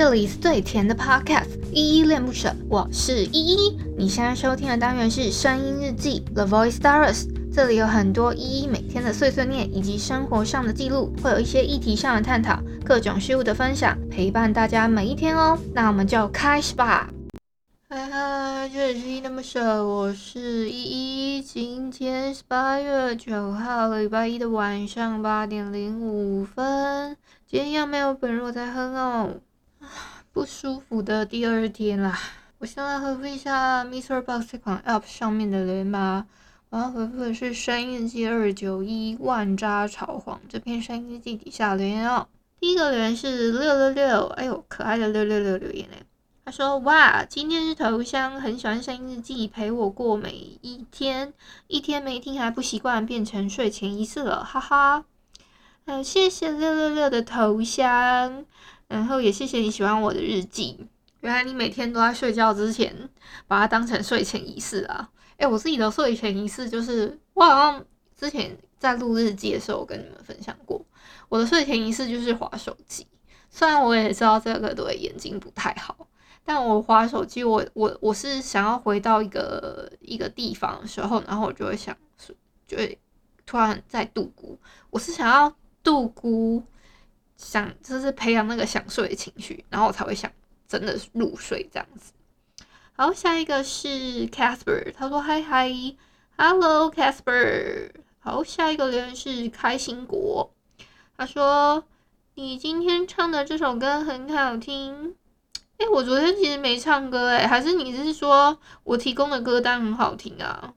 这里是最甜的 Podcast，依依恋不舍，我是依依。你现在收听的单元是声音日记 The Voice Diaries，这里有很多依依每天的碎碎念以及生活上的记录，会有一些议题上的探讨，各种事物的分享，陪伴大家每一天哦。那我们就开始吧。嗨嗨，这里是依依恋不舍，我是依依。今天是八月九号，礼拜一的晚上八点零五分。今天要没有本若在哼哦。不舒服的第二天啦，我先来回复一下 MrBox 这款 App 上面的留言吧。我要回复的是声音日记二九一万渣炒黄这篇声音日记底下留言哦。第一个留言是六六六，哎呦，可爱的六六六留言嘞。他说：哇，今天是头香，很喜欢声音日记，陪我过每一天，一天没听还不习惯，变成睡前仪式了，哈哈。嗯，谢谢六六六的头像。然后也谢谢你喜欢我的日记，原来你每天都在睡觉之前把它当成睡前仪式啊！诶，我自己的睡前仪式就是，我好像之前在录日记的时候跟你们分享过，我的睡前仪式就是划手机。虽然我也知道这个对眼睛不太好，但我划手机，我我我是想要回到一个一个地方的时候，然后我就会想，就会突然在度孤，我是想要度孤。想就是培养那个想睡的情绪，然后我才会想真的入睡这样子。好，下一个是 Casper，他说嗨嗨，Hello Casper。好，下一个留言是开心果，他说你今天唱的这首歌很好听。哎、我昨天其实没唱歌哎，还是你是说我提供的歌单很好听啊？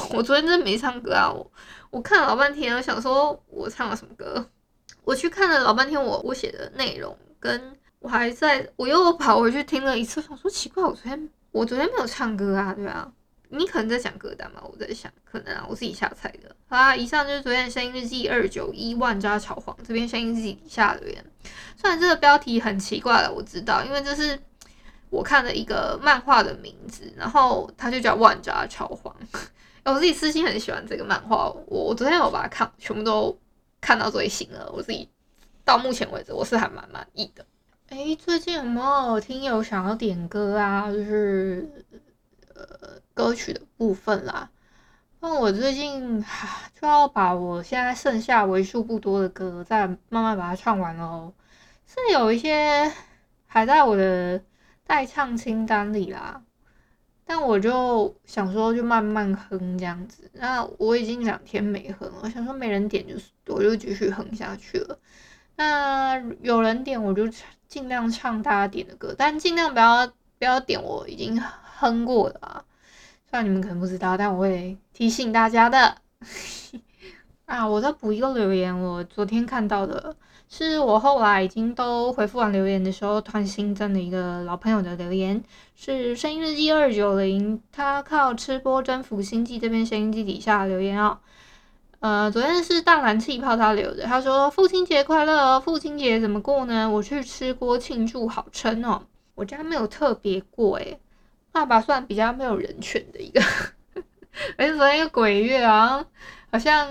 我昨天真的没唱歌啊，我我看了老半天，我想说我唱了什么歌。我去看了老半天我，我写的内容，跟我还在，我又跑回去听了一次，想说奇怪，我昨天我昨天没有唱歌啊，对啊，你可能在讲歌单吧，我在想，可能啊，我自己瞎猜的。好啦，以上就是昨天的声音日记二九一万渣炒黄这边声音日记底下留言，虽然这个标题很奇怪了，我知道，因为这是我看的一个漫画的名字，然后它就叫万渣炒黄，我自己私心很喜欢这个漫画，我我昨天有把它看，全部都。看到最新了，我自己到目前为止我是还蛮满意的。哎、最近有没有听友想要点歌啊？就是呃歌曲的部分啦。那我最近就要把我现在剩下为数不多的歌再慢慢把它唱完喽。是有一些还在我的待唱清单里啦。但我就想说，就慢慢哼这样子。那我已经两天没哼了，我想说没人点，就是我就继续哼下去了。那有人点，我就尽量唱大家点的歌，但尽量不要不要点我已经哼过的啊。虽然你们可能不知道，但我会提醒大家的。啊，我再补一个留言，我昨天看到的。是我后来已经都回复完留言的时候，突然新增的一个老朋友的留言，是声音日记二九零，他靠吃播征服星际这边声音记底下留言哦。呃，昨天是淡蓝气泡他留的，他说父亲节快乐，父亲节怎么过呢？我去吃锅庆祝，好撑哦。我家没有特别过诶，爸爸算比较没有人权的一个，而且昨天一个鬼月啊，好像。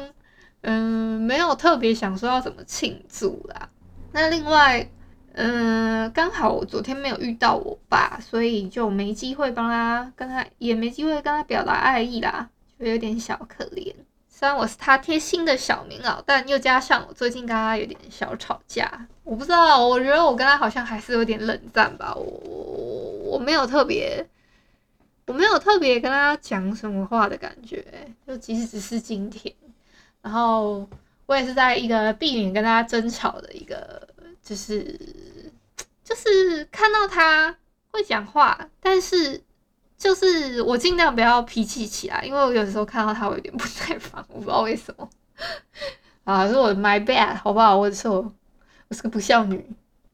嗯，没有特别想说要怎么庆祝啦。那另外，嗯，刚好我昨天没有遇到我爸，所以就没机会帮他跟他，也没机会跟他表达爱意啦，就有点小可怜。虽然我是他贴心的小棉袄，但又加上我最近跟他有点小吵架，我不知道，我觉得我跟他好像还是有点冷战吧。我我没有特别，我没有特别跟他讲什么话的感觉，就即使只是今天。然后我也是在一个避免跟大家争吵的一个，就是就是看到他会讲话，但是就是我尽量不要脾气起来，因为我有时候看到他我有点不耐烦，我不知道为什么。啊，是我 my bad，好不好？我错，我是个不孝女。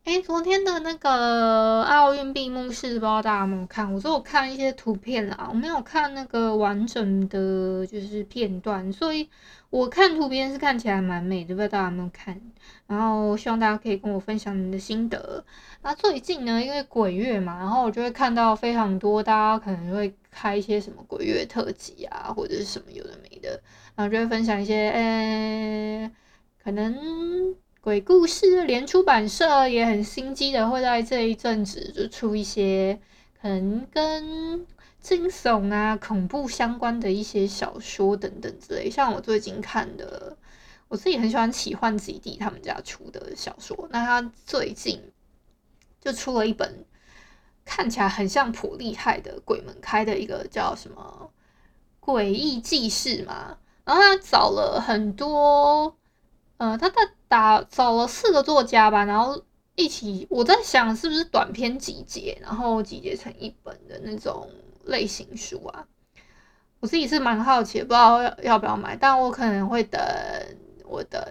诶，昨天的那个奥运闭幕式，不知道大家有没有看？我说我看一些图片啦，我没有看那个完整的就是片段，所以我看图片是看起来蛮美的，不知道大家有没有看？然后希望大家可以跟我分享你的心得。那最近呢，因为鬼月嘛，然后我就会看到非常多大家可能会开一些什么鬼月特辑啊，或者是什么有的没的，然后就会分享一些，诶，可能。鬼故事连出版社也很心机的，会在这一阵子就出一些可能跟惊悚啊、恐怖相关的一些小说等等之类。像我最近看的，我自己很喜欢奇幻基地他们家出的小说，那他最近就出了一本。看起来很像普厉害的鬼门开的一个叫什么《诡异记事》嘛，然后他找了很多，呃，他的打找了四个作家吧，然后一起，我在想是不是短篇集结，然后集结成一本的那种类型书啊。我自己是蛮好奇，不知道要不要买，但我可能会等，我等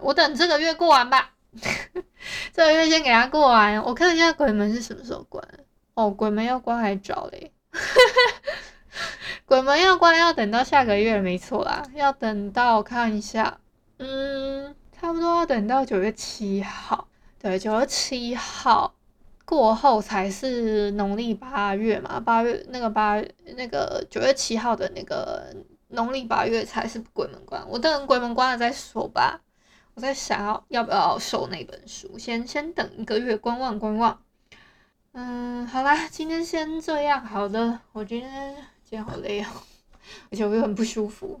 我等这个月过完吧，这个月先给他过完，我看一下鬼门是什么时候关。哦，鬼门要关还早嘞，鬼门要关要等到下个月，没错啦，要等到看一下，嗯，差不多要等到九月七号，对，九月七号过后才是农历八月嘛，八月那个八那个九月七号的那个农历八月才是鬼门关，我等鬼门关了再说吧，我在想要要不要收那本书，先先等一个月观望观望。嗯，好啦，今天先这样。好的，我今天今天好累哦，而且我又很不舒服。